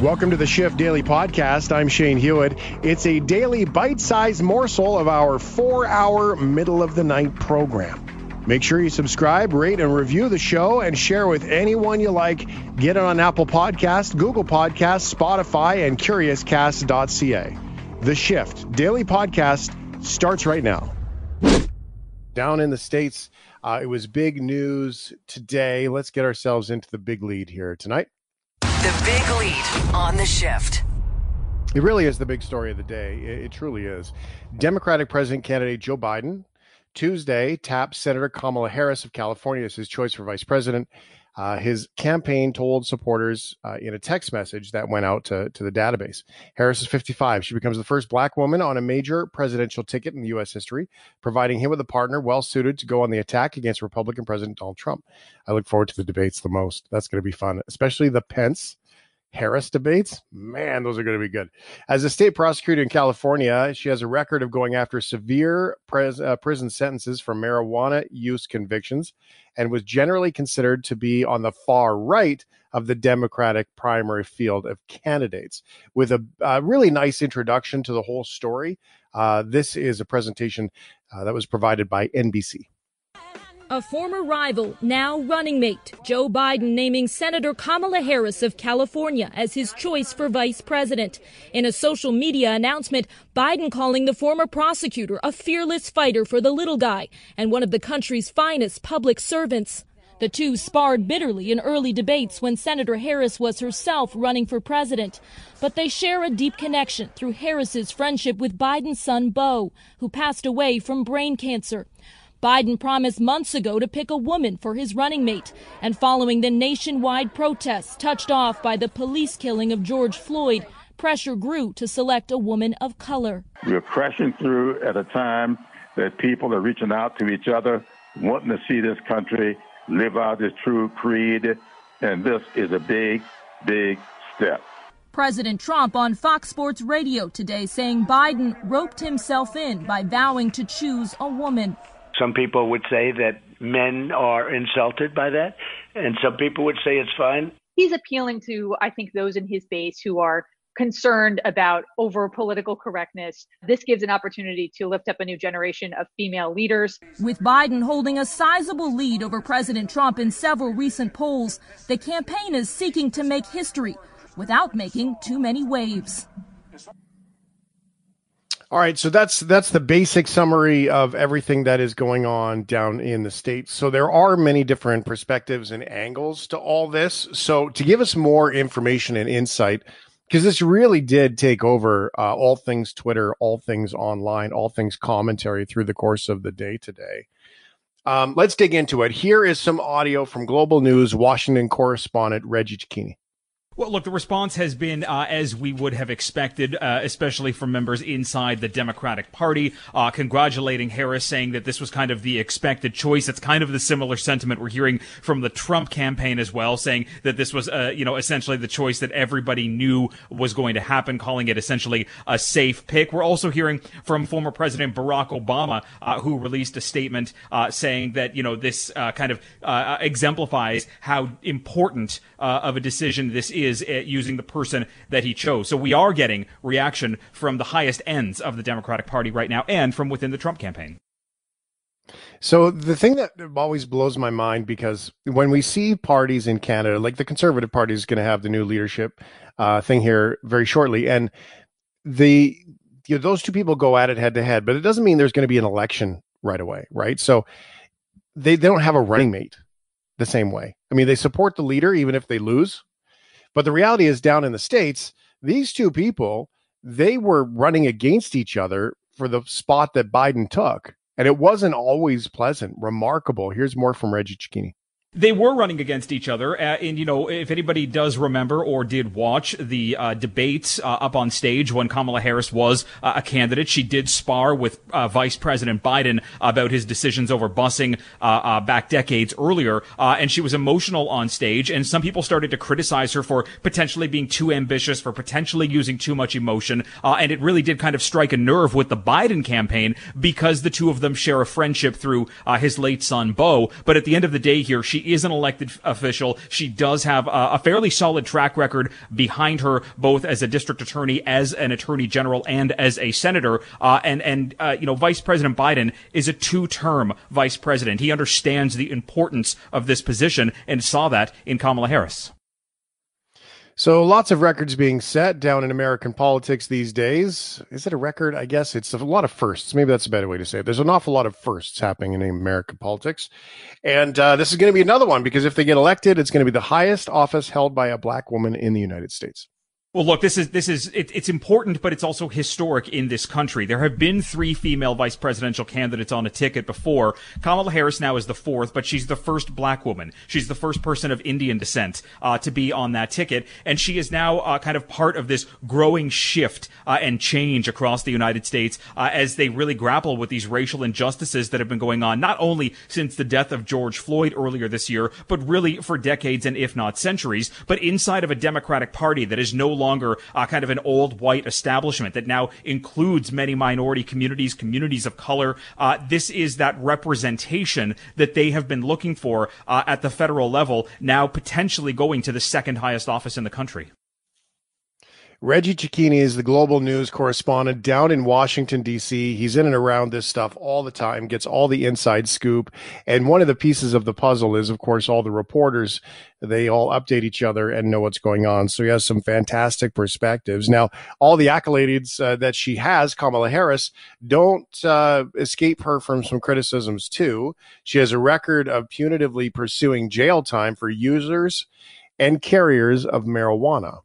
Welcome to the Shift Daily Podcast. I'm Shane Hewitt. It's a daily bite sized morsel of our four hour middle of the night program. Make sure you subscribe, rate, and review the show and share with anyone you like. Get it on Apple Podcast, Google Podcast, Spotify, and CuriousCast.ca. The Shift Daily Podcast starts right now. Down in the States, uh, it was big news today. Let's get ourselves into the big lead here tonight. The big lead on the shift. It really is the big story of the day. It, it truly is. Democratic President candidate Joe Biden Tuesday tapped Senator Kamala Harris of California as his choice for vice president. Uh, his campaign told supporters uh, in a text message that went out to, to the database. Harris is 55. She becomes the first black woman on a major presidential ticket in U.S. history, providing him with a partner well suited to go on the attack against Republican President Donald Trump. I look forward to the debates the most. That's going to be fun, especially the Pence Harris debates, man, those are going to be good. As a state prosecutor in California, she has a record of going after severe pres- uh, prison sentences for marijuana use convictions and was generally considered to be on the far right of the Democratic primary field of candidates. With a uh, really nice introduction to the whole story, uh, this is a presentation uh, that was provided by NBC. A former rival, now running mate, Joe Biden naming Senator Kamala Harris of California as his choice for vice president. In a social media announcement, Biden calling the former prosecutor a fearless fighter for the little guy and one of the country's finest public servants. The two sparred bitterly in early debates when Senator Harris was herself running for president. But they share a deep connection through Harris's friendship with Biden's son, Beau, who passed away from brain cancer. Biden promised months ago to pick a woman for his running mate. And following the nationwide protests touched off by the police killing of George Floyd, pressure grew to select a woman of color. We're crashing through at a time that people are reaching out to each other, wanting to see this country live out its true creed. And this is a big, big step. President Trump on Fox Sports Radio today saying Biden roped himself in by vowing to choose a woman. Some people would say that men are insulted by that, and some people would say it's fine. He's appealing to, I think, those in his base who are concerned about over political correctness. This gives an opportunity to lift up a new generation of female leaders. With Biden holding a sizable lead over President Trump in several recent polls, the campaign is seeking to make history without making too many waves. All right, so that's that's the basic summary of everything that is going on down in the states. So there are many different perspectives and angles to all this. So to give us more information and insight, because this really did take over uh, all things Twitter, all things online, all things commentary through the course of the day today. Um, let's dig into it. Here is some audio from Global News Washington correspondent Reggie Cecchini. Well, look, the response has been uh, as we would have expected, uh, especially from members inside the Democratic Party, uh, congratulating Harris, saying that this was kind of the expected choice. It's kind of the similar sentiment we're hearing from the Trump campaign as well, saying that this was, uh, you know, essentially the choice that everybody knew was going to happen, calling it essentially a safe pick. We're also hearing from former President Barack Obama, uh, who released a statement uh, saying that, you know, this kind of exemplifies how important of a decision this is is using the person that he chose. So we are getting reaction from the highest ends of the Democratic Party right now and from within the Trump campaign. So the thing that always blows my mind because when we see parties in Canada, like the Conservative Party is going to have the new leadership uh, thing here very shortly, and the you know, those two people go at it head to head, but it doesn't mean there's going to be an election right away, right? So they they don't have a running mate the same way. I mean, they support the leader even if they lose, but the reality is, down in the States, these two people, they were running against each other for the spot that Biden took. And it wasn't always pleasant, remarkable. Here's more from Reggie Cecchini. They were running against each other, uh, and you know, if anybody does remember or did watch the uh, debates uh, up on stage when Kamala Harris was uh, a candidate, she did spar with uh, Vice President Biden about his decisions over busing uh, back decades earlier, and she was emotional on stage. And some people started to criticize her for potentially being too ambitious, for potentially using too much emotion, and it really did kind of strike a nerve with the Biden campaign because the two of them share a friendship through his late son Beau. But at the end of the day, here she She is an elected official. She does have a, a fairly solid track record behind her, both as a district attorney, as an attorney general, and as a senator. Uh, and and uh, you know, Vice President Biden is a two-term vice president. He understands the importance of this position and saw that in Kamala Harris. So lots of records being set down in American politics these days. Is it a record? I guess it's a lot of firsts. Maybe that's a better way to say it. There's an awful lot of firsts happening in American politics. And uh, this is going to be another one because if they get elected, it's going to be the highest office held by a black woman in the United States. Well, look, this is this is it, it's important, but it's also historic in this country. There have been three female vice presidential candidates on a ticket before. Kamala Harris now is the fourth, but she's the first black woman. She's the first person of Indian descent uh, to be on that ticket, and she is now uh, kind of part of this growing shift uh, and change across the United States uh, as they really grapple with these racial injustices that have been going on not only since the death of George Floyd earlier this year, but really for decades and if not centuries. But inside of a Democratic Party that is no longer uh, kind of an old white establishment that now includes many minority communities, communities of color. Uh, this is that representation that they have been looking for uh, at the federal level, now potentially going to the second highest office in the country. Reggie Cecchini is the global news correspondent down in Washington, D.C. He's in and around this stuff all the time, gets all the inside scoop. And one of the pieces of the puzzle is, of course, all the reporters. They all update each other and know what's going on. So he has some fantastic perspectives. Now, all the accolades uh, that she has, Kamala Harris, don't uh, escape her from some criticisms, too. She has a record of punitively pursuing jail time for users and carriers of marijuana.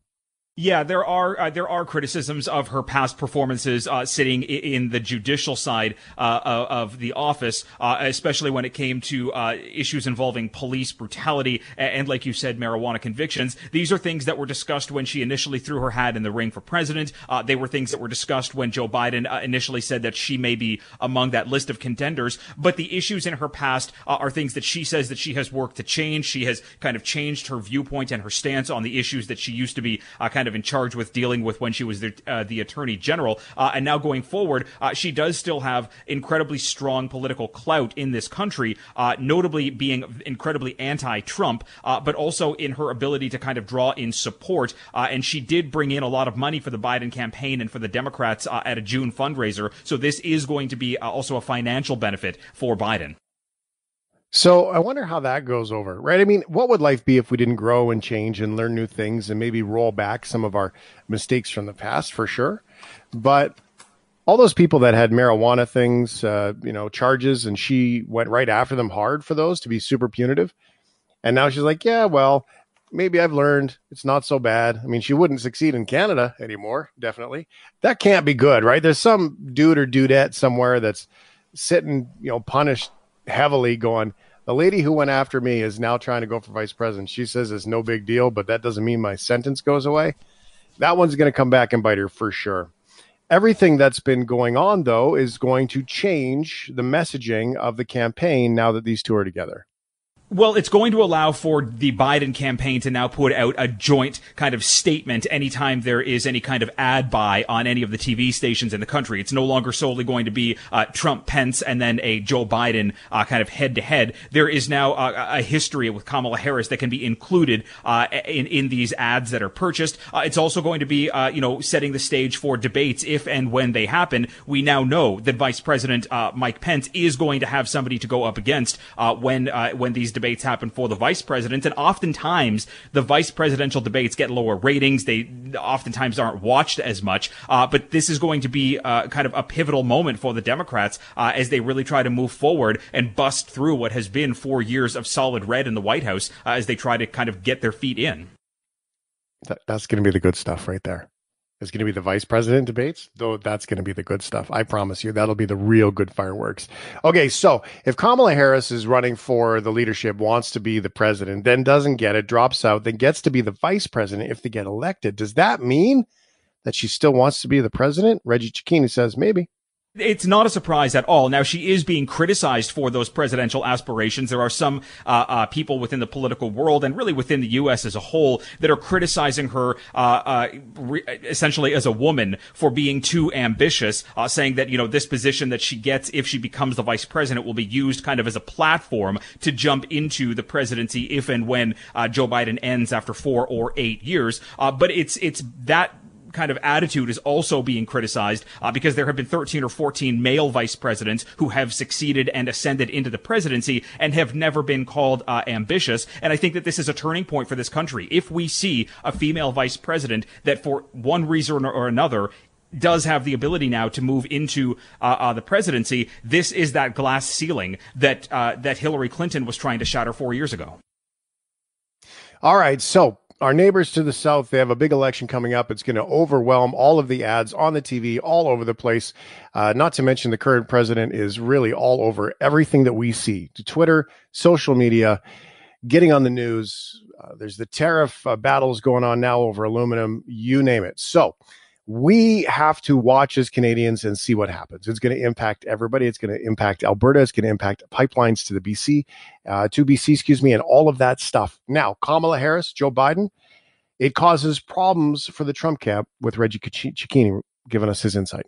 Yeah, there are uh, there are criticisms of her past performances uh, sitting in the judicial side uh, of the office, uh, especially when it came to uh, issues involving police brutality and, and, like you said, marijuana convictions. These are things that were discussed when she initially threw her hat in the ring for president. Uh, they were things that were discussed when Joe Biden initially said that she may be among that list of contenders. But the issues in her past are things that she says that she has worked to change. She has kind of changed her viewpoint and her stance on the issues that she used to be kind kind of in charge with dealing with when she was the, uh, the attorney general. Uh, and now going forward, uh, she does still have incredibly strong political clout in this country, uh, notably being incredibly anti-Trump, uh, but also in her ability to kind of draw in support. and she did bring in a lot of money for the Biden campaign and for the Democrats at a June fundraiser. So this is going to be also a financial benefit for Biden. So I wonder how that goes over, right? I mean, what would life be if we didn't grow and change and learn new things and maybe roll back some of our mistakes from the past for sure? But all those people that had marijuana things, uh, you know, charges, and she went right after them hard for those to be super punitive. And now she's like, yeah, well, maybe I've learned it's not so bad. I mean, she wouldn't succeed in Canada anymore, definitely. That can't be good, right? There's some dude or dudette somewhere that's sitting, you know, punished heavily going, the lady who went after me is now trying to go for vice president. She says it's no big deal, but that doesn't mean my sentence goes away. That one's going to come back and bite her for sure. Everything that's been going on, though, is going to change the messaging of the campaign now that these two are together. Well, it's going to allow for the Biden campaign to now put out a joint kind of statement anytime there is any kind of ad buy on any of the TV stations in the country. It's no longer solely going to be uh, Trump, Pence, and then a Joe Biden uh, kind of head to head. There is now a, a, history with Kamala Harris that can be included uh, in in these ads that are purchased. Uh, it's also going to be, uh, you know, setting the stage for debates if and when they happen. We now know that Vice President uh, Mike Pence is going to have somebody to go up against when when these debates happen for the vice president. And oftentimes the vice presidential debates get lower ratings. They oftentimes aren't watched as much. Uh, but this is going to be uh, kind of a pivotal moment for the Democrats uh, as they really try to move forward and bust through what has been four years of solid red in the White House uh, as they try to kind of get their feet in. That, that's going to be the good stuff right there is going to be the vice president debates, though that's going to be the good stuff. I promise you, that'll be the real good fireworks. Okay, so if Kamala Harris is running for the leadership, wants to be the president, then doesn't get it, drops out, then gets to be the vice president if they get elected, does that mean that she still wants to be the president? Reggie Cecchini says maybe. It's not a surprise at all. Now, she is being criticized for those presidential aspirations. There are some uh, uh, people within the political world and really within the U.S. as a whole that are criticizing her uh, uh re- essentially as a woman for being too ambitious, uh, saying that, you know, this position that she gets if she becomes the vice president will be used kind of as a platform to jump into the presidency if and when uh, Joe Biden ends after four or eight years. but it's, it's that kind of attitude is also being criticized uh, because there have been 13 or 14 male vice presidents who have succeeded and ascended into the presidency and have never been called uh, ambitious. And I think that this is a turning point for this country. If we see a female vice president that for one reason or another does have the ability now to move into uh, uh, the presidency. This is that glass ceiling that uh, that Hillary Clinton was trying to shatter four years ago. All right, so our neighbors to the south, they have a big election coming up. It's going to overwhelm all of the ads on the TV all over the place. Uh, not to mention the current president is really all over everything that we see to Twitter, social media, getting on the news. Uh, there's the tariff uh, battles going on now over aluminum, you name it. So, we have to watch as Canadians and see what happens. It's going to impact everybody. It's going to impact Alberta. It's going to impact pipelines to the BC, uh, to BC, excuse me, and all of that stuff. Now, Kamala Harris, Joe Biden, it causes problems for the Trump camp with Reggie Cecchini giving us his insight.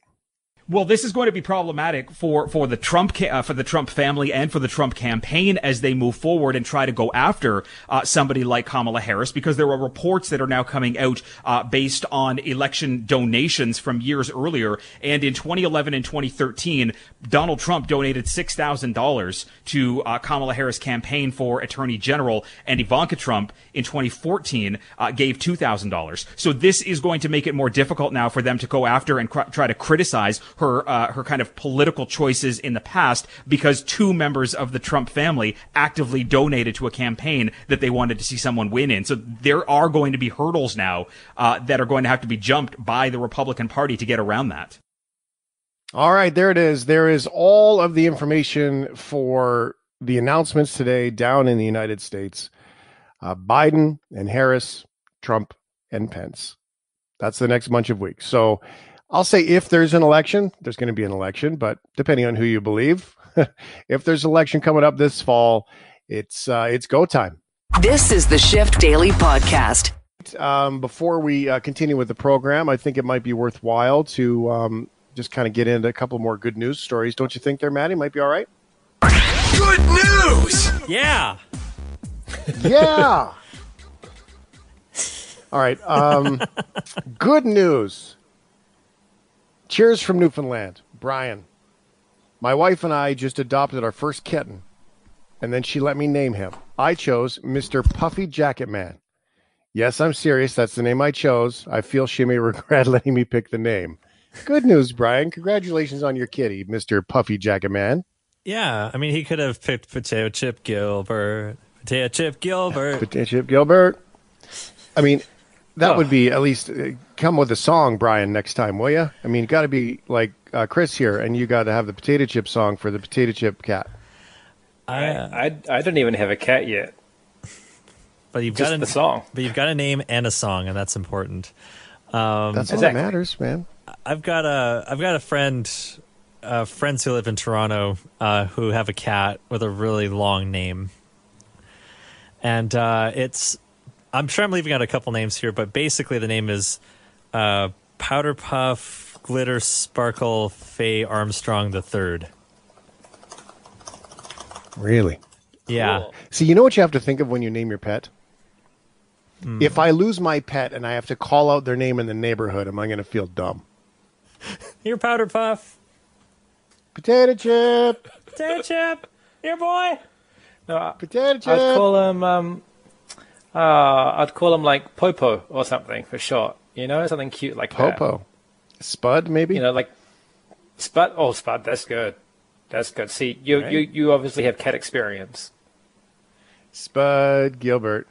Well, this is going to be problematic for for the Trump uh, for the Trump family and for the Trump campaign as they move forward and try to go after uh, somebody like Kamala Harris because there are reports that are now coming out uh, based on election donations from years earlier. And in 2011 and 2013, Donald Trump donated six thousand dollars to uh, Kamala Harris campaign for Attorney General, and Ivanka Trump in 2014 uh, gave two thousand dollars. So this is going to make it more difficult now for them to go after and cr- try to criticize her uh, her kind of political choices in the past because two members of the Trump family actively donated to a campaign that they wanted to see someone win in. So there are going to be hurdles now uh, that are going to have to be jumped by the Republican Party to get around that. All right, there it is. There is all of the information for the announcements today down in the United States. Uh, Biden and Harris, Trump and Pence. That's the next bunch of weeks. So I'll say if there's an election, there's going to be an election, but depending on who you believe, if there's an election coming up this fall, it's uh, it's go time. This is the Shift Daily podcast. Um, before we uh, continue with the program, I think it might be worthwhile to um, just kind of get into a couple more good news stories. Don't you think, there, Maddie? Might be all right. Good news. Yeah. Yeah. all right. Um, good news. Cheers from Newfoundland, Brian. My wife and I just adopted our first kitten, and then she let me name him. I chose Mr. Puffy Jacket Man. Yes, I'm serious. That's the name I chose. I feel she may regret letting me pick the name. Good news, Brian. Congratulations on your kitty, Mr. Puffy Jacket Man. Yeah, I mean, he could have picked Potato Chip Gilbert. Potato Chip Gilbert. Potato Chip Gilbert. I mean, that oh. would be at least uh, come with a song, Brian, next time, will you? I mean, got to be like uh, Chris here, and you got to have the potato chip song for the potato chip cat. I I, I don't even have a cat yet. But you've Just got a, the song. But you've got a name and a song, and that's important. Um, that's all exactly. that matters, man. I've got a I've got a friend, uh, friends who live in Toronto, uh, who have a cat with a really long name, and uh, it's I'm sure I'm leaving out a couple names here, but basically the name is uh, Powder Puff Glitter Sparkle Faye Armstrong the Third. Really? Yeah. Cool. See, you know what you have to think of when you name your pet? Mm. If I lose my pet and I have to call out their name in the neighborhood, am I going to feel dumb? Your Powder Puff. Potato chip. Potato chip. Your boy. No, Potato chip. I'd call him um, uh, I'd call him like Popo or something for short. You know, something cute like Popo. That. Spud, maybe. You know, like Spud. Oh, Spud. That's good. That's good. See, you right. you you obviously have cat experience. Spud Gilbert.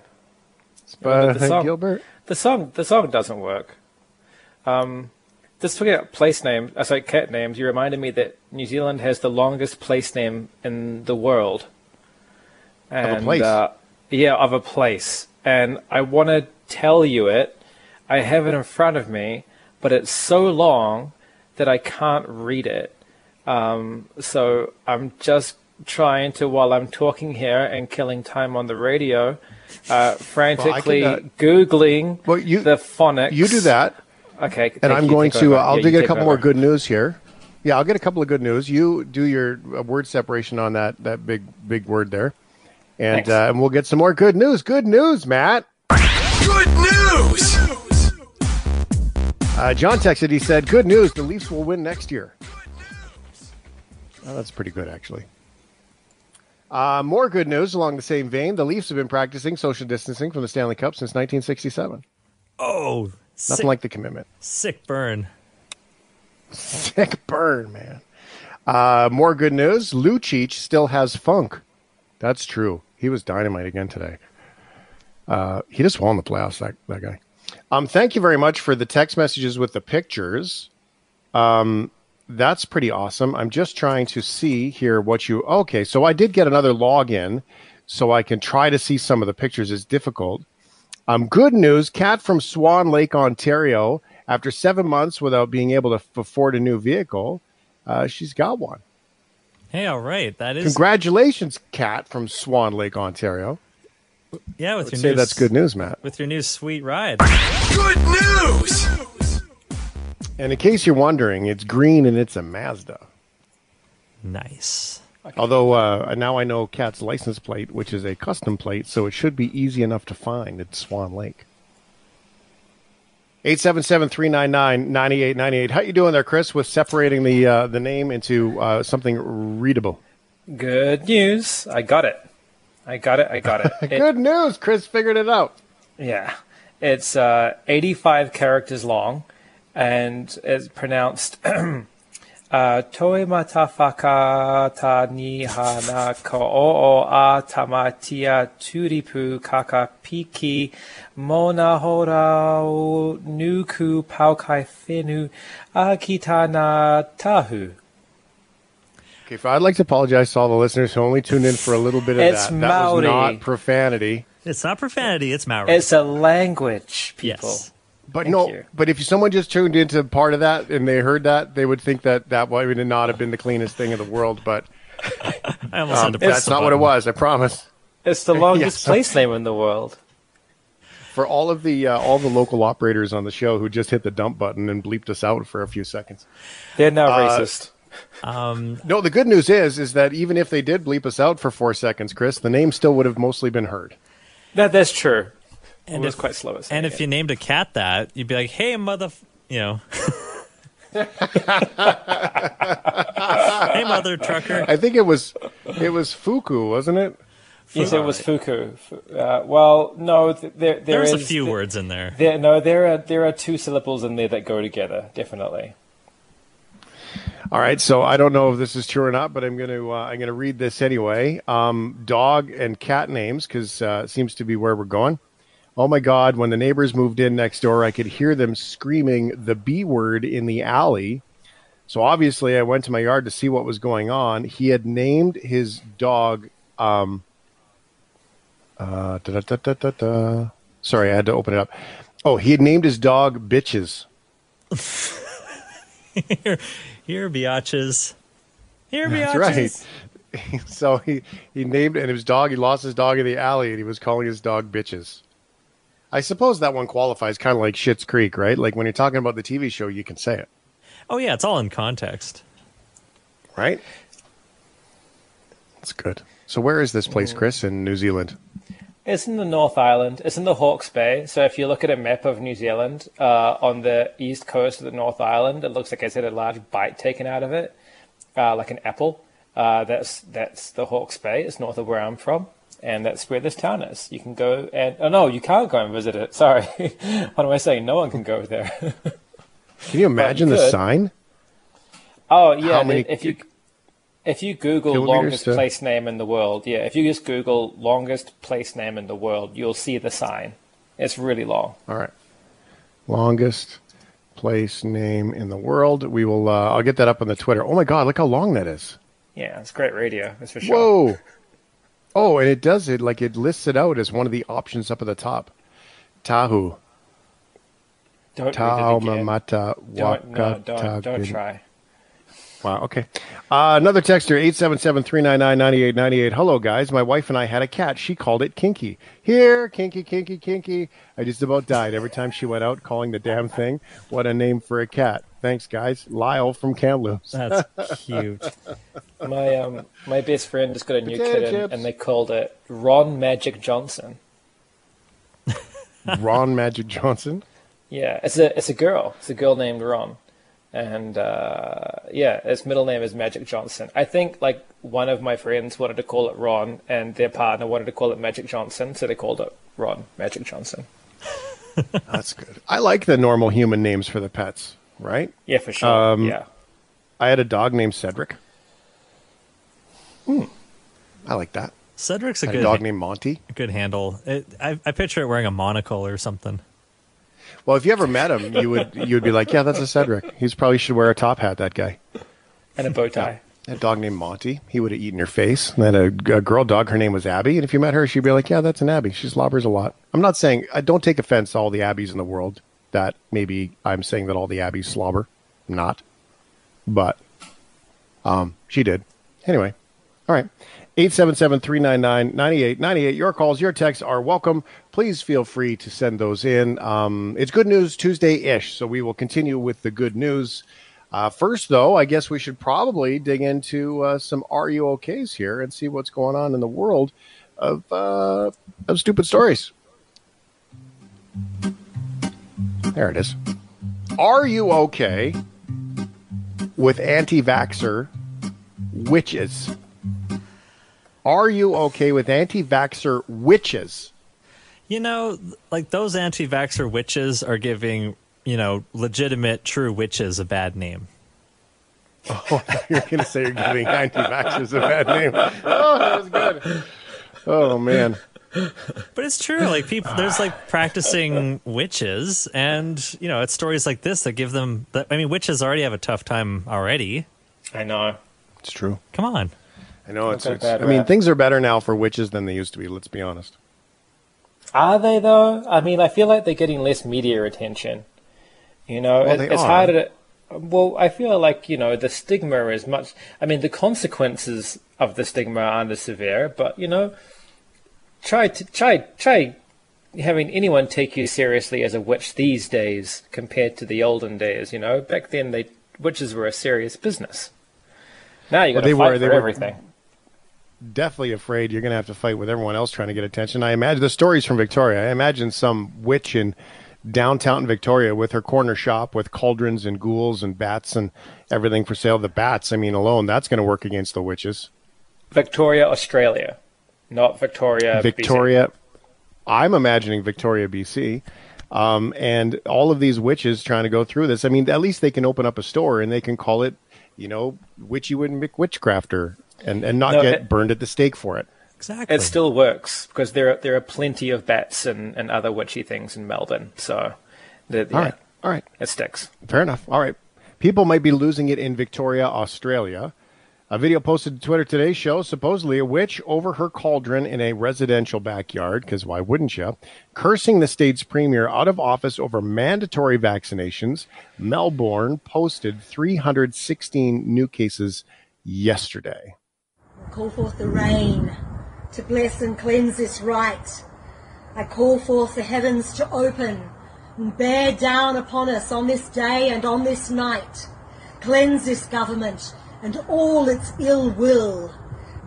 Spud the song, Gilbert. The song the song doesn't work. Um, just forget place names. I uh, sorry, cat names. You reminded me that New Zealand has the longest place name in the world. And, of a place. Uh, yeah, of a place and I want to tell you it. I have it in front of me, but it's so long that I can't read it. Um, so I'm just trying to, while I'm talking here and killing time on the radio, uh, frantically uh, googling Well, you the phonics. you do that, Okay. and I'm going to. Uh, I'll Yeah, do get a couple more good news here. Yeah, I'll get a couple of good news. You do your uh, word separation on that that big big word there, and uh, and we'll get some more good news. Good news, Matt. Good news! Uh, John texted. He said, "Good news. The Leafs will win next year." Oh, that's pretty good, actually. Uh, more good news along the same vein. The Leafs have been practicing social distancing from the Stanley Cup since 1967. Oh, sick, Nothing like the commitment. sick burn. Sick burn, man. Uh, more good news. Lucic still has funk. That's true. He was dynamite again today. Uh, he just won the playoffs. That that guy. Um, thank you very much for the text messages with the pictures. Um, that's pretty awesome. I'm just trying to see here what you. Okay, so I did get another login, so I can try to see some of the pictures. It's difficult. Um, good news. Cat from Swan Lake, Ontario. After seven months without being able to afford a new vehicle, uh, she's got one. Hey, all right, that is Congratulations, Cat from Swan Lake, Ontario. yeah. With I'd your say new that's good news, Matt. With your new sweet ride. Good news! And in case you're wondering, it's green and it's a Mazda. Nice. Although uh, now I know Cat's license plate, which is a custom plate, so it should be easy enough to find at Swan Lake. 877-399-9898. How you doing there, Chris, with separating the uh, the name into uh, something readable? Good news. I got it. I got it. I got it. It- Good news, Chris figured it out. Yeah. It's uh, 85 characters long and it's pronounced uh, matafaka ta ni hana ko o a tamatia turipu kaka piki mona hora o nuku paukai fenu akitana tahu. Okay, I'd like to apologize to all the listeners who only tuned in for a little bit of It's that. That was Maori. not profanity. It's not profanity. It's Maori. It's a language, people. yes. But Thank no, you. but if someone just tuned into part of that and they heard that, they would think that that would not have been the cleanest thing in the world. But I almost um, had to press that's the not what it was. I promise. It's the longest Yes. place name in the world. For all of the uh, all the local operators on the show who just hit the dump button and bleeped us out for a few seconds. They're now Uh, racist. Um, No, the good news is is that even if they did bleep us out for four seconds, Chris, the name still would have mostly been heard. That that's true. and it was if, quite slow and if it. you named a cat that, you'd be like, "Hey, mother," you know. hey, mother trucker. I think it was it was Fuku, wasn't it? Yes, it was Fuku. Uh, well, no, th- there there There's a few th- words in there. There, no, there are there are two syllables in there that go together, definitely. All right, so I don't know if this is true or not, but I'm going to uh, I'm going to read this anyway. Um, dog and cat names because uh, it seems to be where we're going. Oh my God! When the neighbors moved in next door, I could hear them screaming the B word in the alley. So obviously, I went to my yard to see what was going on. He had named his dog. Um, uh, da, da, da, da, da. Sorry, I had to open it up. Oh, he had named his dog Bitches. here, here, biatches. Here, biatches. That's right. so he, he named and his dog. He lost his dog in the alley, and he was calling his dog bitches. I suppose that one qualifies kind of like Schitt's Creek, right? Like when you're talking about the TV show, you can say it, Oh yeah, it's all in context. right? That's good. So where is this place, Chris, in New Zealand? It's in the North Island. It's in the Hawke's Bay. So if you look at a map of New Zealand, uh, on the east coast of the North Island, it looks like it's had a large bite taken out of it, uh, like an apple. Uh, that's that's the Hawke's Bay. It's north of where I'm from, and that's where this town is. You can go and oh no, you can't go and visit it. Sorry, what am I saying? No one can go there. Can you imagine the sign? Oh yeah, How many if you if you Google kilometers longest to- place name in the world, yeah, if you just Google longest place name in the world, you'll see the sign. It's really long. All right. Longest place name in the world. We will. Uh, I'll get that up on the Twitter. Oh my God! Look how long that is. Yeah, it's great radio. That's for sure. Whoa. Oh, and it does it like it lists it out as one of the options up at the top. Tahu. Don't read it Tau again. mamata Don't, no, don't, don't try. Wow. Okay. Uh, another texter, 877-399-9898. Hello, guys. My wife and I had a cat. She called it Kinky. Here, Kinky, Kinky, Kinky. I just about died every time she went out calling the damn thing. What a name for a cat. Thanks, guys. Lyle from Kamloops. That's cute. My um my best friend just got a new Potato kitten, chips. and they called it Ron Magic Johnson. Ron Magic Johnson. Yeah, it's a it's a girl. It's a girl named Ron, and uh, yeah, its middle name is Magic Johnson. I think like one of my friends wanted to call it Ron, and their partner wanted to call it Magic Johnson, so they called it Ron Magic Johnson. That's good. I like the normal human names for the pets, right? Yeah, for sure. Um, yeah, I had a dog named Cedric. Hmm. I like that. Cedric's a I had good a dog named Monty. good handle. It, I, I picture it wearing a monocle or something. Well, if you ever met him, you would you would be like, yeah, that's a Cedric. He's probably should wear a top hat. That guy. and a bow tie. A dog named Monty. He would have eaten your face. And then a, a girl dog, her name was Abby. And if you met her, she'd be like, yeah, that's an Abby. She slobbers a lot. I'm not saying, I don't take offense to all the Abbies in the world that maybe I'm saying that all the Abbies slobber. I'm not. But um, she did. Anyway. All right. 877-399-9898. Your calls, your texts are welcome. Please feel free to send those in. Um, it's Good News Tuesday-ish, so we will continue with the good news. Uh, first, though, I guess we should probably dig into uh, some Are You OKs here and see what's going on in the world of, uh, of stupid stories. There it is. Are you okay with anti vaxxer witches? Are you okay with anti vaxxer witches? You know, like those anti-vaxxer witches are giving, you know, legitimate true witches a bad name. Oh, you're going to say you're giving anti vaxxers a bad name. Oh, that was good. Oh, man. But it's true. Like people, there's like practicing witches, and you know, it's stories like this that give them. That, I mean, witches already have a tough time already. I know. It's true. Come on. I know it's, it's I mean, things are better now for witches than they used to be, let's be honest. Are they though? I mean, I feel like they're getting less media attention. You know, Well, it- it's are. harder to. Well, I feel like you know the stigma is much. I mean, the consequences of the stigma aren't as severe, but you know, try to try try having anyone take you seriously as a witch these days compared to the olden days. You know, back then they witches were a serious business. Now you got Well, to fight were- for were- Definitely afraid you're going to have to fight with everyone else trying to get attention. I imagine the stories from Victoria. I imagine some witch in downtown Victoria with her corner shop with cauldrons and ghouls and bats and everything for sale. The bats, I mean, alone, that's going to work against the witches. Victoria, Australia, not Victoria. BC. Victoria, I'm imagining Victoria, BC. Um, and all of these witches trying to go through this. I mean, at least they can open up a store and they can call it, you know, Witchy Wooden McWitchcrafter and, and not No, get it- burned at the stake for it. Exactly. It still works because there are, there are plenty of bats and, and other witchy things in Melbourne. So, the, yeah, All right. All right. it sticks. Fair enough. All right. People might be losing it in Victoria, Australia. A video posted to Twitter today shows supposedly a witch over her cauldron in a residential backyard, because why wouldn't you? Cursing the state's premier out of office over mandatory vaccinations. Melbourne posted 316 new cases yesterday. Call forth the rain to bless and cleanse this rite. I call forth the heavens to open and bear down upon us on this day and on this night. Cleanse this government and all its ill will.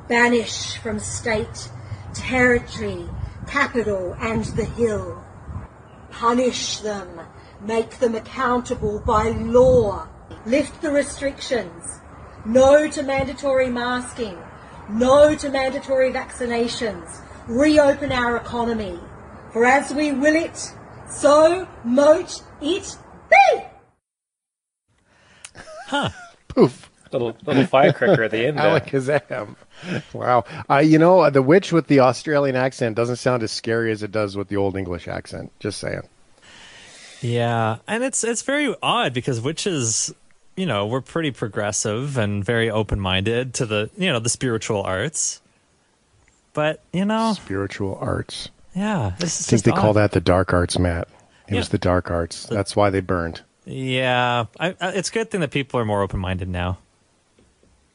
Banish from state, territory, capital and the hill. Punish them. Make them accountable by law. Lift the restrictions. No to mandatory masking. No to mandatory vaccinations. Reopen our economy. For as we will it, so mote it be. Huh. Poof. Little little firecracker at the end there. Alakazam. Wow. Uh, you know, the witch with the Australian accent doesn't sound as scary as it does with the Old English accent. Just saying. Yeah, and it's it's very odd because witches, you know, we're pretty progressive and very open minded to the you know the spiritual arts. But you know, Spiritual arts. yeah, this is I think they call that the dark arts, Matt. It Yeah. was the dark arts. That's why they burned. Yeah, I, I, it's a good thing that people are more open minded now.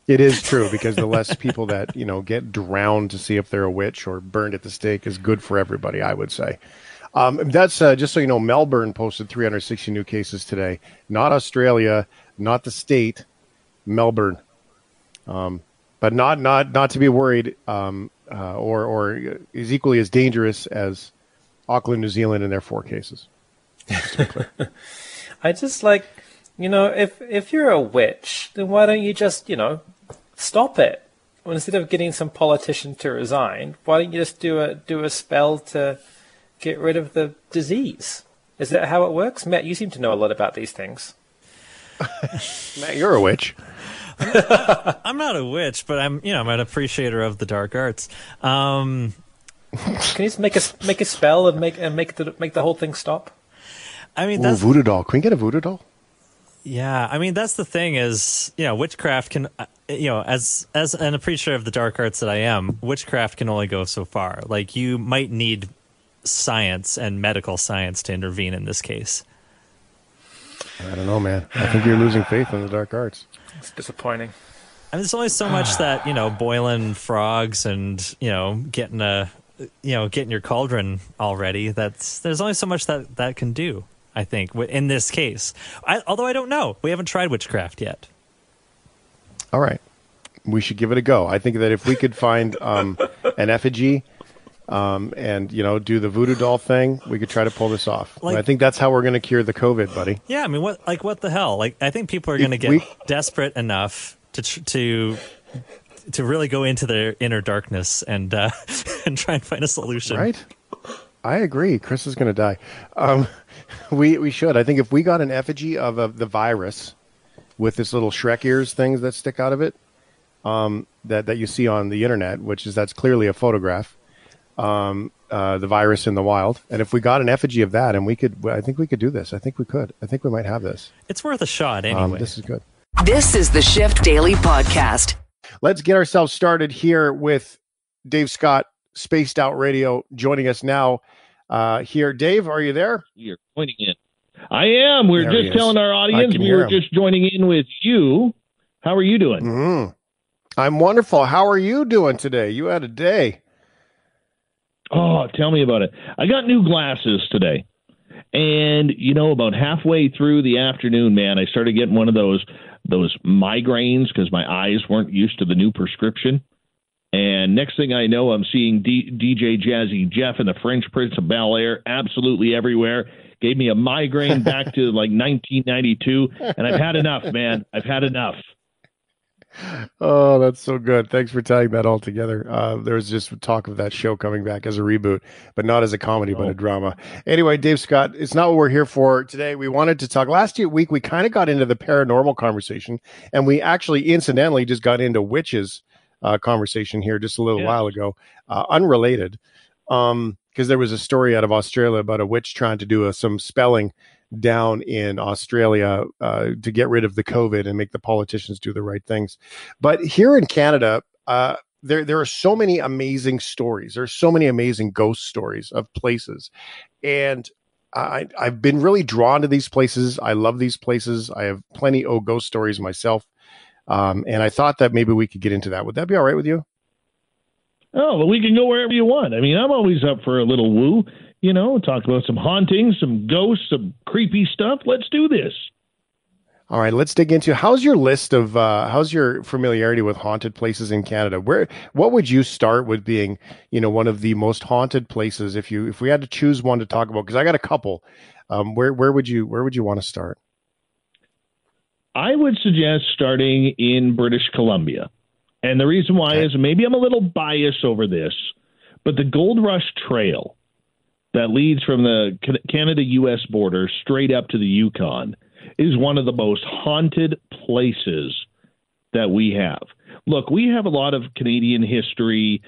It is true because the less people that you know get drowned to see if they're a witch or burned at the stake is good for everybody. I would say. Um, that's uh, just so you know. Melbourne posted 360 new cases today. Not Australia, not the state, Melbourne. Um, but not not not to be worried, um, uh, or or is equally as dangerous as Auckland, New Zealand, in their four cases. I just like, you know, if if you're a witch, then why don't you just, you know, stop it? Well, instead of getting some politician to resign, why don't you just do a do a spell to get rid of the disease? Is that how it works, Matt? You seem to know a lot about these things. Matt, you're a witch. I'm not a witch, but I'm you know I'm an appreciator of the dark arts. Um, Can you just make a make a spell and make and make the make the whole thing stop? I mean, Ooh, that's voodoo doll. Can we get a voodoo doll? yeah. I mean, that's the thing is you know witchcraft can uh, you know as as an appreciator of the dark arts that I am, witchcraft can only go so far. Like you might need science and medical science to intervene in this case. I don't know, man. I think you're losing faith in the dark arts. It's disappointing. I mean, there's only so much that you know boiling frogs and you know getting a you know getting your cauldron already. That's there's only so much that that can do. I think in this case, I, although I don't know, we haven't tried witchcraft yet. All right, we should give it a go. I think that if we could find um, an effigy um, and you know do the voodoo doll thing, we could try to pull this off. Like- I think that's how we're going to cure the COVID, buddy. Yeah, I mean, what like what the hell? Like, I think people are going to get we- desperate enough to tr- to to really go into their inner darkness and uh, and try and find a solution. Right? I agree. Chris is going to die. Um, we we should. I think if we got an effigy of, of the virus with this little Shrek ears things that stick out of it, um, that that you see on the internet, which is that's clearly a photograph, um, uh, the virus in the wild. And if we got an effigy of that, and we could, I think we could do this. I think we could. I think we might have this. It's worth a shot anyway. Um, this is good. This is the Shift Daily Podcast. Let's get ourselves started here with Dave Scott, Spaced Out Radio, joining us now. Uh, here, Dave, are you there? You're pointing in. I am. We're There just telling our audience we hear were him. just joining in with you. How are you doing? hmm I'm wonderful. How are you doing today? You had a day. Oh, tell me about it. I got new glasses today. And you know, about halfway through the afternoon, man, I started getting one of those those migraines because my eyes weren't used to the new prescription. And next thing I know, I'm seeing D- DJ Jazzy Jeff and the Fresh Prince of Bel Air absolutely everywhere. Gave me a migraine back to like 1992, and I've had enough, man. I've had enough. Oh, that's so good. Thanks for tying that all together. Uh, there was just talk of that show coming back as a reboot, but not as a comedy, but Oh. a drama. Anyway, Dave Scott, it's not what we're here for today. We wanted to talk last week. We kind of got into the paranormal conversation, and we actually incidentally just got into witches uh, conversation here just a little Yeah. while ago, uh, unrelated. Um, because there was a story out of Australia about a witch trying to do a, some spelling down in Australia uh, to get rid of the COVID and make the politicians do the right things. But here in Canada, uh, there there are so many amazing stories. There's so many amazing ghost stories of places, and I I've been really drawn to these places. I love these places. I have plenty of ghost stories myself, um, and I thought that maybe we could get into that. Would that be all right with you? Oh, but we can go wherever you want. I mean, I'm always up for a little woo. You know, talk about some hauntings, some ghosts, some creepy stuff. Let's do this. All right, let's dig into how's your list of uh, how's your familiarity with haunted places in Canada? Where what would you start with being, you know, one of the most haunted places if you if we had to choose one to talk about? Because I got a couple. Um, where where would you where would you want to start? I would suggest starting in British Columbia. And the reason why is maybe I'm a little biased over this, but the Gold Rush Trail that leads from the Canada US border straight up to the Yukon is one of the most haunted places that we have. Look, we have a lot of Canadian history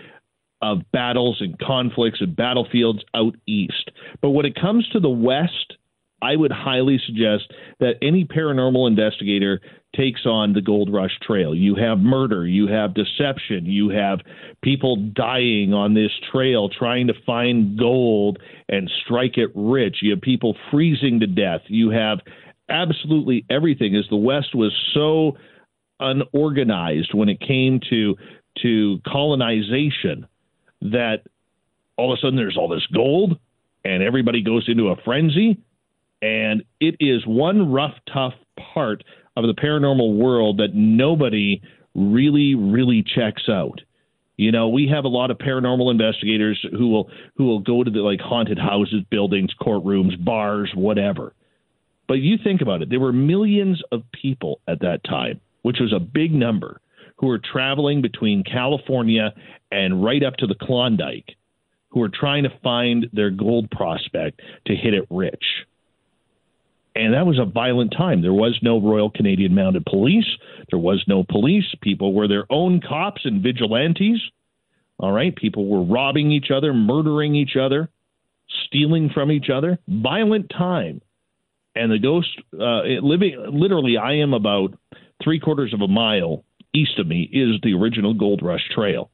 of battles and conflicts and battlefields out east. But when it comes to the west, I would highly suggest that any paranormal investigator takes on the Gold Rush Trail. You have murder, you have deception, you have people dying on this trail trying to find gold and strike it rich. You have people freezing to death. You have absolutely everything as the West was so unorganized when it came to to colonization that all of a sudden there's all this gold and everybody goes into a frenzy and it is one rough tough part of the paranormal world that nobody really really checks out. You know we have a lot of paranormal investigators who will who will go to the like haunted houses buildings courtrooms bars whatever. But you think about it there were millions of people at that time which was a big number who were traveling between california and right up to the klondike who were trying to find their gold prospect to hit it rich and that was a violent time. There was no Royal Canadian Mounted Police. There was no police. People were their own cops and vigilantes. All right. People were robbing each other, murdering each other, stealing from each other. Violent time. And the ghost, uh, living literally, I am about three quarters of a mile east of me is the original Gold Rush Trail.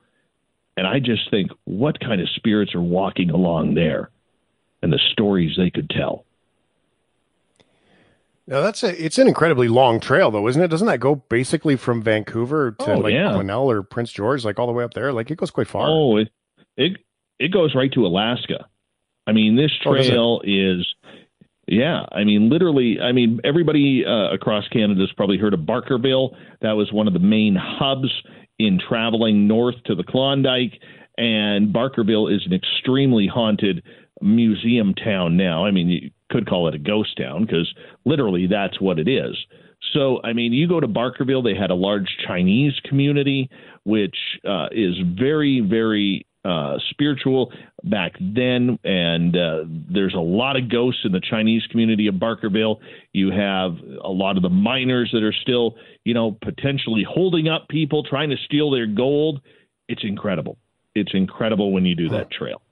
And I just think, what kind of spirits are walking along there and the stories they could tell. Now that's a it's an incredibly long trail though, isn't it? Doesn't that go basically from Vancouver to Oh, like yeah. Or Prince George, like all the way up there? Like it goes quite far. Oh, it it it goes right to Alaska. I mean, this Oh, trail is yeah. I mean, literally. I mean, everybody uh, across Canada has probably heard of Barkerville. That was one of the main hubs in traveling north to the Klondike, and Barkerville is an extremely haunted museum town now. I mean, you could call it a ghost town because literally that's what it is. So, I mean, you go to Barkerville, they had a large Chinese community, which uh, is very, very uh, spiritual back then. And uh, there's a lot of ghosts in the Chinese community of Barkerville. You have a lot of the miners that are still, you know, potentially holding up people, trying to steal their gold. It's incredible. It's incredible when you do that trail.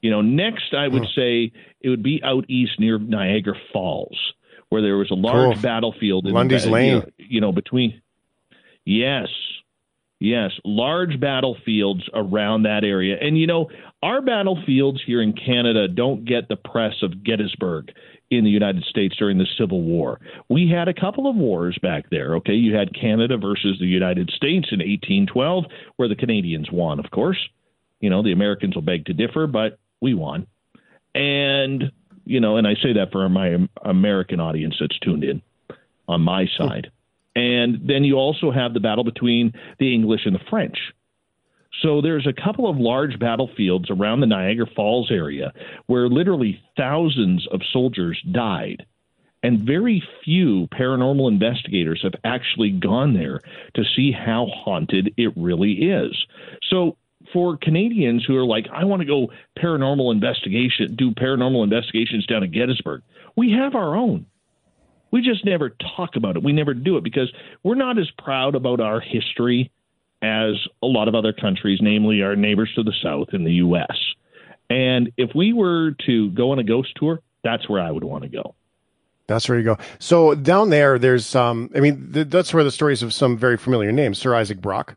You know, next I would hmm. say it would be out east near Niagara Falls, where there was a large Cool. battlefield in Lundy's you Lane. know, you know, between yes, yes, large battlefields around that area. And you know, our battlefields here in Canada don't get the press of Gettysburg in the United States during the Civil War. We had a couple of wars back there, okay? You had Canada versus the United States in 1812 where the Canadians won, of course. You know, the Americans will beg to differ, but we won. And you know, and I say that for my American audience that's tuned in on my side. And then you also have the battle between the English and the French. So there's a couple of large battlefields around the Niagara Falls area where literally thousands of soldiers died. And very few paranormal investigators have actually gone there to see how haunted it really is. So for Canadians who are like, I want to go paranormal investigation, do paranormal investigations down at Gettysburg, we have our own. We just never talk about it. We never do it because we're not as proud about our history as a lot of other countries, namely our neighbors to the south in the U.S. And if we were to go on a ghost tour, that's where I would want to go. That's where you go. So down there, there's um, I mean, th- that's where the stories of some very familiar names. Sir Isaac Brock,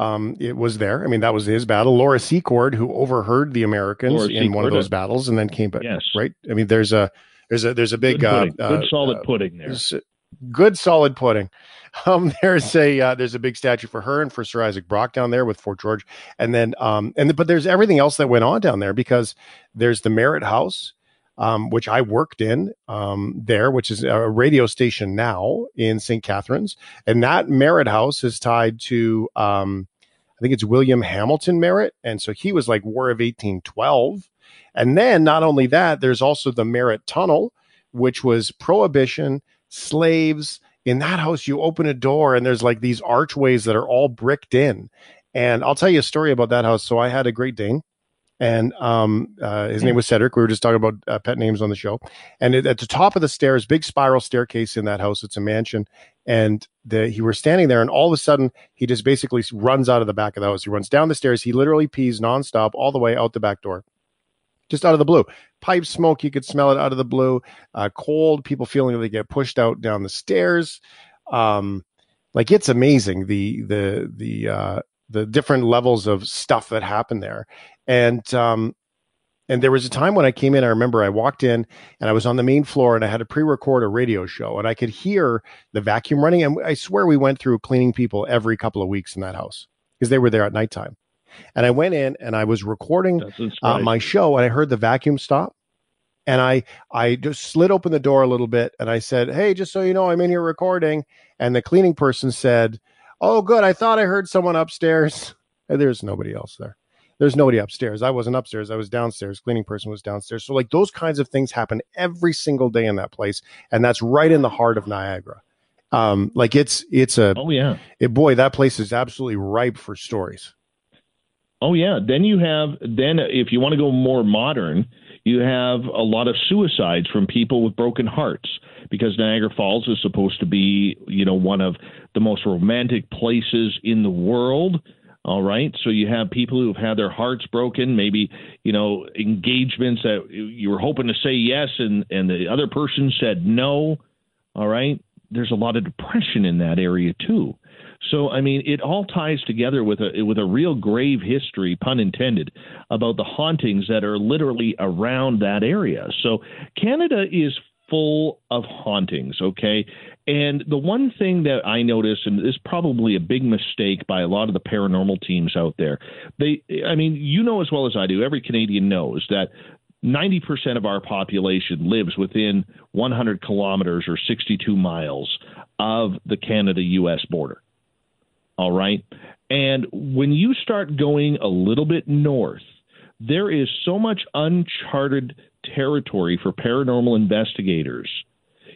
um, it was there. I mean, that was his battle. Laura Secord, who overheard the Americans Laura in one of those uh, battles and then came back. Yes. right. I mean, there's a there's a there's a big Good uh. Good uh, solid uh, pudding there. good solid pudding. Um, there's a uh, there's a big statue for her and for Sir Isaac Brock down there with Fort George, and then um and but there's everything else that went on down there because there's the Merritt House, um, which I worked in um there, which is a radio station now in St. Catharines, and that Merritt House is tied to um I think it's William Hamilton Merritt, and so he was like War of 1812, and then not only that, there's also the Merritt Tunnel, which was prohibition, slaves. In that house, you open a door and there's like these archways that are all bricked in. And I'll tell you a story about that house. So I had a Great Dane, and um, uh, his name was Cedric. We were just talking about uh, pet names on the show. And it, at the top of the stairs, big spiral staircase in that house. It's a mansion, and the, he were standing there, and all of a sudden, he just basically runs out of the back of the house. He runs down the stairs. He literally pees nonstop all the way out the back door just out of the blue. Pipe smoke, you could smell it out of the blue. Uh, cold, people feeling they get pushed out down the stairs. Um, like it's amazing the the the uh, the different levels of stuff that happen there, and um, And there was a time when I came in, I remember I walked in and I was on the main floor and I had to pre record a radio show and I could hear the vacuum running. And I swear we went through cleaning people every couple of weeks in that house because they were there at nighttime. And I went in and I was recording uh, my show and I heard the vacuum stop. And I I just slid open the door a little bit and I said, Hey, just so you know, I'm in here recording. And the cleaning person said, Oh, good. I thought I heard someone upstairs. And there's nobody else there there's nobody upstairs. I wasn't upstairs. I was downstairs. Cleaning person was downstairs. So like those kinds of things happen every single day in that place, and that's right in the heart of Niagara. Um, like it's it's a oh yeah, it, boy, that place is absolutely ripe for stories. Oh yeah. Then you have then if you want to go more modern, you have a lot of suicides from people with broken hearts because Niagara Falls is supposed to be, you know, one of the most romantic places in the world. All right. So you have people who've had their hearts broken, maybe, you know, engagements that you were hoping to say yes and, and the other person said no. All right. There's a lot of depression in that area too. So I mean, it all ties together with a with a real grave history, pun intended, about the hauntings that are literally around that area. So Canada is full of hauntings, okay? And the one thing that I notice, and is probably a big mistake by a lot of the paranormal teams out there, they, I mean, you know as well as I do, every Canadian knows that 90% of our population lives within 100 kilometers or 62 miles of the Canada US border. All right. And when you start going a little bit north, there is so much uncharted territory for paranormal investigators,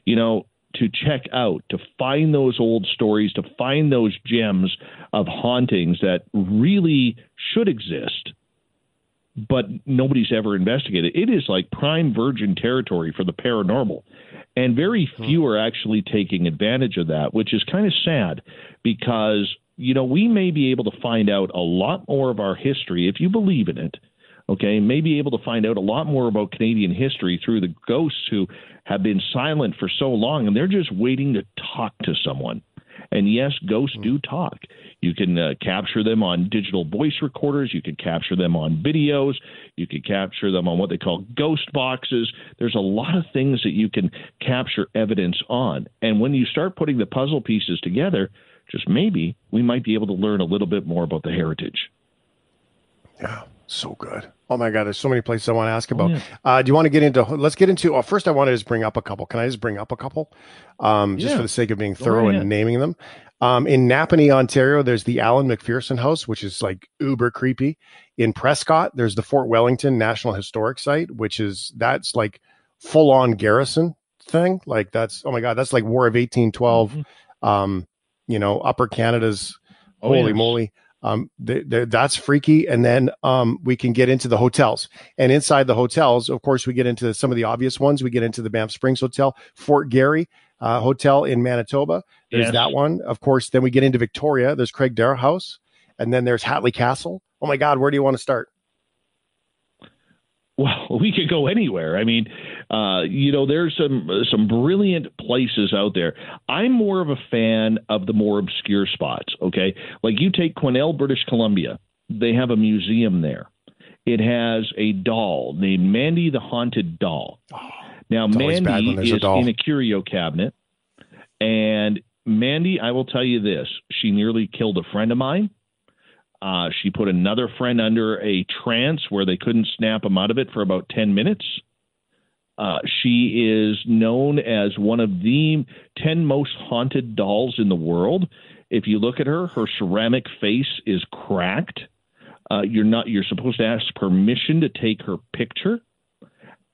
you know, to check out, to find those old stories, to find those gems of hauntings that really should exist, but nobody's ever investigated. It is like prime virgin territory for the paranormal. And very hmm. few are actually taking advantage of that, which is kind of sad because, you know, we may be able to find out a lot more of our history if you believe in it okay, may be able to find out a lot more about Canadian history through the ghosts who have been silent for so long and they're just waiting to talk to someone. And yes, ghosts do talk. You can uh, capture them on digital voice recorders. You can capture them on videos. You can capture them on what they call ghost boxes. There's a lot of things that you can capture evidence on. And when you start putting the puzzle pieces together, just maybe we might be able to learn a little bit more about the heritage. Yeah. So good. Oh my God, there's so many places I want to ask about. Oh, yeah. uh, do you want to get into? Let's get into. Oh, first, I want to just bring up a couple. Can I just bring up a couple, um, just yeah. for the sake of being thorough and naming them? Um, in Napanee, Ontario, there's the Allan Macpherson House, which is like uber creepy. In Prescott, there's the Fort Wellington National Historic Site, which is that's like full on garrison thing. Like that's oh my God, that's like War of 1812. Mm-hmm. Um, you know, Upper Canada's oh, holy moly. Um, that's freaky. And then um, we can get into the hotels. And inside the hotels, of course, we get into some of the obvious ones. We get into the Banff Springs Hotel, Fort Garry uh, Hotel in Manitoba. There's that one. Of course, then we get into Victoria. There's Craigdarroch House. And then there's Hatley Castle. Oh my God, where do you want to start? Well, we could go anywhere. I mean, uh, you know, there's some some brilliant places out there. I'm more of a fan of the more obscure spots. Okay, like you take Quesnel, British Columbia. They have a museum there. It has a doll named Mandy the Haunted Doll. Now, Mandy is in a curio cabinet, and Mandy, I will tell you this: she nearly killed a friend of mine. Uh, she put another friend under a trance where they couldn't snap him out of it for about 10 minutes. Uh, she is known as one of the 10 most haunted dolls in the world. If you look at her, her ceramic face is cracked. Uh, you're not. You're supposed to ask permission to take her picture,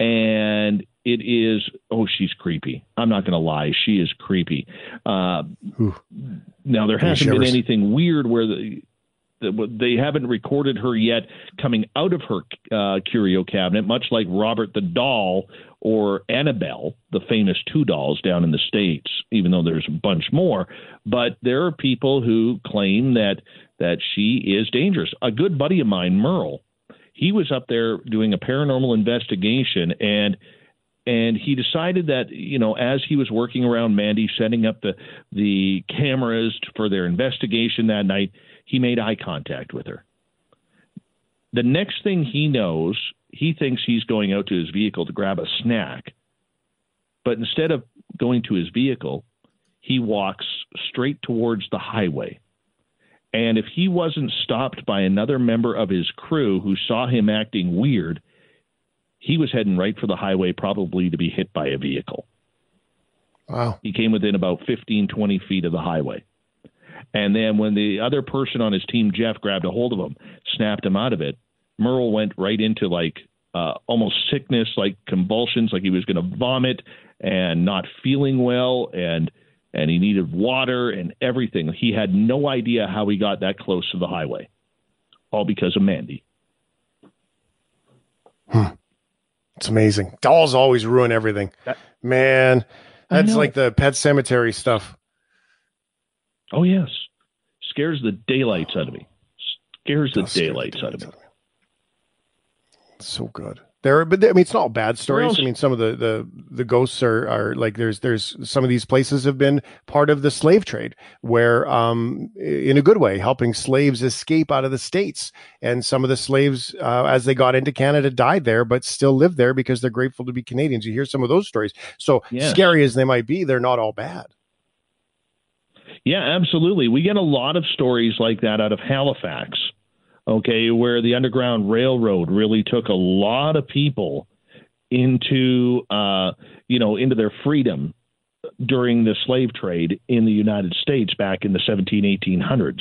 and it is. Oh, she's creepy. I'm not going to lie. She is creepy. Uh, now there hasn't been anything weird where the they haven't recorded her yet coming out of her uh, curio cabinet, much like Robert the Doll or Annabelle, the famous two dolls down in the States, even though there's a bunch more. But there are people who claim that that she is dangerous. A good buddy of mine, Merle, he was up there doing a paranormal investigation and and he decided that you know as he was working around Mandy setting up the the cameras for their investigation that night he made eye contact with her. The next thing he knows, he thinks he's going out to his vehicle to grab a snack. But instead of going to his vehicle, he walks straight towards the highway. And if he wasn't stopped by another member of his crew who saw him acting weird, he was heading right for the highway, probably to be hit by a vehicle. Wow. He came within about 15, 20 feet of the highway. And then when the other person on his team, Jeff, grabbed a hold of him, snapped him out of it, Merle went right into like uh, almost sickness, like convulsions, like he was going to vomit and not feeling well, and and he needed water and everything. He had no idea how he got that close to the highway, all because of Mandy. Hmm. It's amazing. Dolls always ruin everything. Man, that's like the pet cemetery stuff. Oh yes, scares the daylights out of me. Scares the daylights out of me. So good. There, but I mean, it's not all bad stories. I mean, some of the, the, the ghosts are, are like there's there's some of these places have been part of the slave trade, where um in a good way, helping slaves escape out of the states, and some of the slaves uh, as they got into Canada died there, but still live there because they're grateful to be Canadians. You hear some of those stories. So Yes. scary as they might be, they're not all bad. Yeah, absolutely. We get a lot of stories like that out of Halifax, okay, where the Underground Railroad really took a lot of people into, uh, you know, into their freedom during the slave trade in the United States back in the 17, 1800s.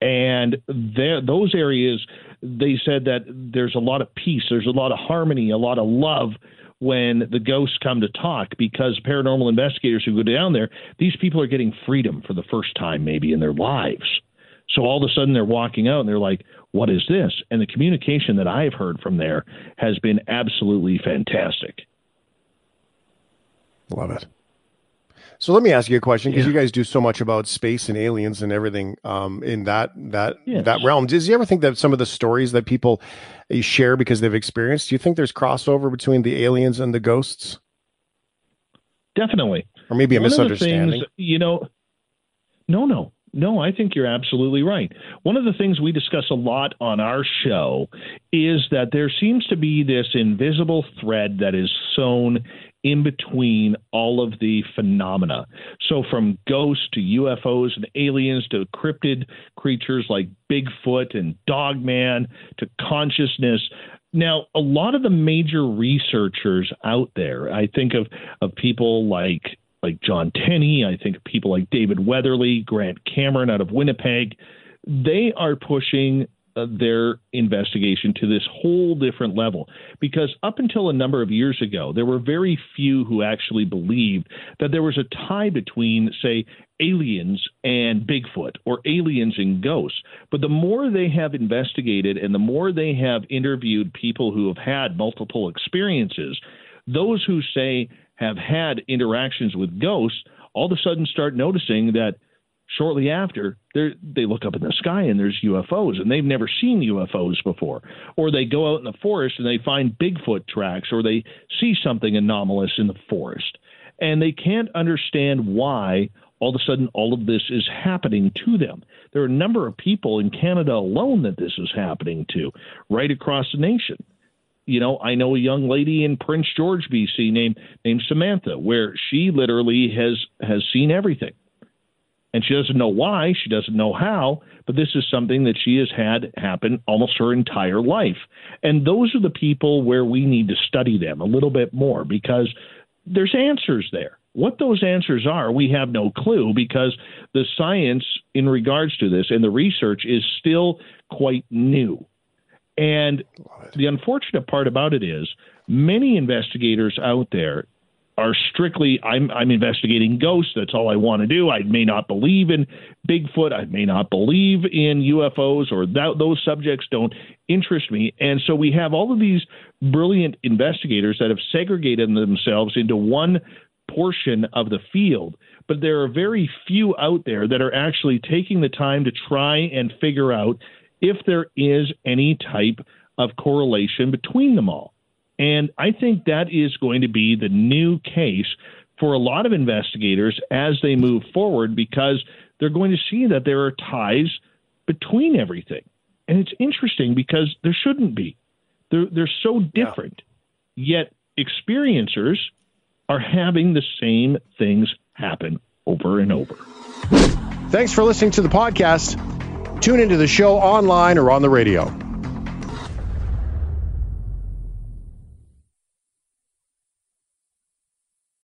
And there, those areas, they said that there's a lot of peace, there's a lot of harmony, a lot of love when the ghosts come to talk because paranormal investigators who go down there, these people are getting freedom for the first time maybe in their lives. So all of a sudden they're walking out and they're like, what is this? And the communication that I've heard from there has been absolutely fantastic. Love it. So let me ask you a question because you guys do so much about space and aliens and everything um, in that that Yes. that realm. Does you ever think that some of the stories that people uh, share because they've experienced, do you think there's crossover between the aliens and the ghosts, Definitely. or maybe a One misunderstanding? things, you know, no, no, no. I think you're absolutely right. One of the things we discuss a lot on our show is that there seems to be this invisible thread that is sewn in between all of the phenomena. So, from ghosts to UFOs and aliens to cryptid creatures like Bigfoot and Dogman to consciousness. Now, a lot of the major researchers out there, I think of, of people like like John Tenney, I think people like David Weatherly, Grant Cameron out of Winnipeg, they are pushing uh, their investigation to this whole different level. Because up until a number of years ago there were very few who actually believed that there was a tie between say aliens and Bigfoot or aliens and ghosts. But the more they have investigated and the more they have interviewed people who have had multiple experiences those who say have had interactions with ghosts all of a sudden start noticing that shortly after they look up in the sky and there's UFOs and they've never seen UFOs before. Or they go out in the forest and they find Bigfoot tracks or they see something anomalous in the forest. And they can't understand why all of a sudden all of this is happening to them. There are a number of people in Canada alone that this is happening to right across the nation you know, I know a young lady in Prince George, BC, named named Samantha, where she literally has has seen everything, and she doesn't know why, she doesn't know how, but this is something that she has had happen almost her entire life. And those are the people where we need to study them a little bit more because there's answers there. What those answers are, we have no clue because the science in regards to this and the research is still quite new. And the unfortunate part about it is many investigators out there are strictly I'm I'm investigating ghosts. That's all I want to do. I may not believe in Bigfoot. I may not believe in UFOs or that, those subjects don't interest me. And so we have all of these brilliant investigators that have segregated themselves into one portion of the field. But there are very few out there that are actually taking the time to try and figure out if there is any type of correlation between them all. And I think that is going to be the new case for a lot of investigators as they move forward because they're going to see that there are ties between everything. And it's interesting because there shouldn't be. They're they're so different, yeah. yet experiencers are having the same things happen over and over. Thanks for listening to the podcast. Tune into the show online or on the radio.